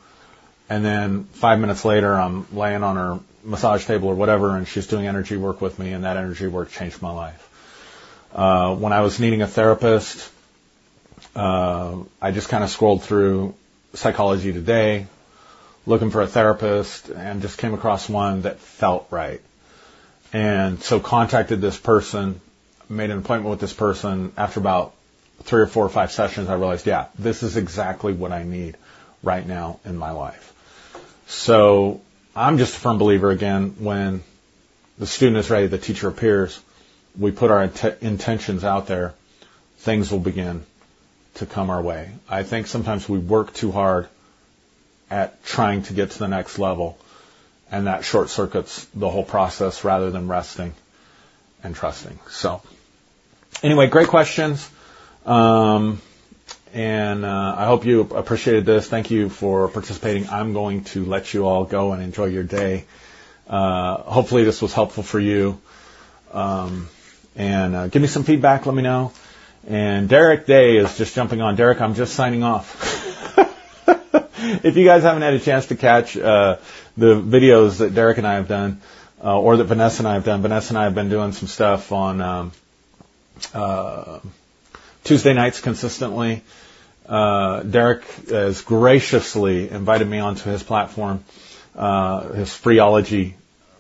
And then five minutes later, I'm laying on her massage table or whatever, and she's doing energy work with me, and that energy work changed my life. Uh, when I was needing a therapist, uh, I just kind of scrolled through Psychology Today, looking for a therapist, and just came across one that felt right. And so contacted this person, made an appointment with this person. After about three or four or five sessions, I realized, yeah, this is exactly what I need right now in my life. So I'm just a firm believer again when the student is ready, the teacher appears, we put our int- intentions out there, things will begin to come our way. I think sometimes we work too hard at trying to get to the next level and that short circuits the whole process rather than resting and trusting. So anyway, great questions. Um, and uh, I hope you appreciated this. Thank you for participating. I'm going to let you all go and enjoy your day. Uh, hopefully, this was helpful for you. Um, and uh, give me some feedback. Let me know. And Derek Day is just jumping on. Derek, I'm just signing off. if you guys haven't had a chance to catch uh, the videos that Derek and I have done, uh, or that Vanessa and I have done, Vanessa and I have been doing some stuff on um, uh, Tuesday nights consistently. Uh, Derek has graciously invited me onto his platform, uh, his Freeology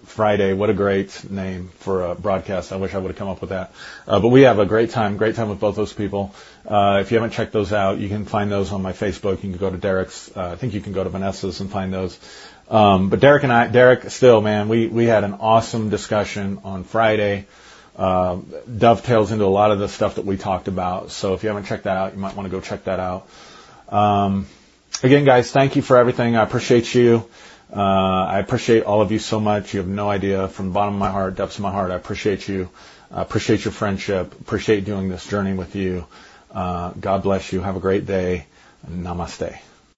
Friday. What a great name for a broadcast. I wish I would have come up with that. Uh, but we have a great time, great time with both those people. Uh, if you haven't checked those out, you can find those on my Facebook. You can go to Derek's. Uh, I think you can go to Vanessa's and find those. Um, but Derek and I, Derek, still, man, we we had an awesome discussion on Friday uh, dovetails into a lot of the stuff that we talked about. So if you haven't checked that out, you might want to go check that out. Um, again, guys, thank you for everything. I appreciate you. Uh, I appreciate all of you so much. You have no idea from the bottom of my heart, depths of my heart. I appreciate you. I appreciate your friendship. Appreciate doing this journey with you. Uh, God bless you. Have a great day. Namaste.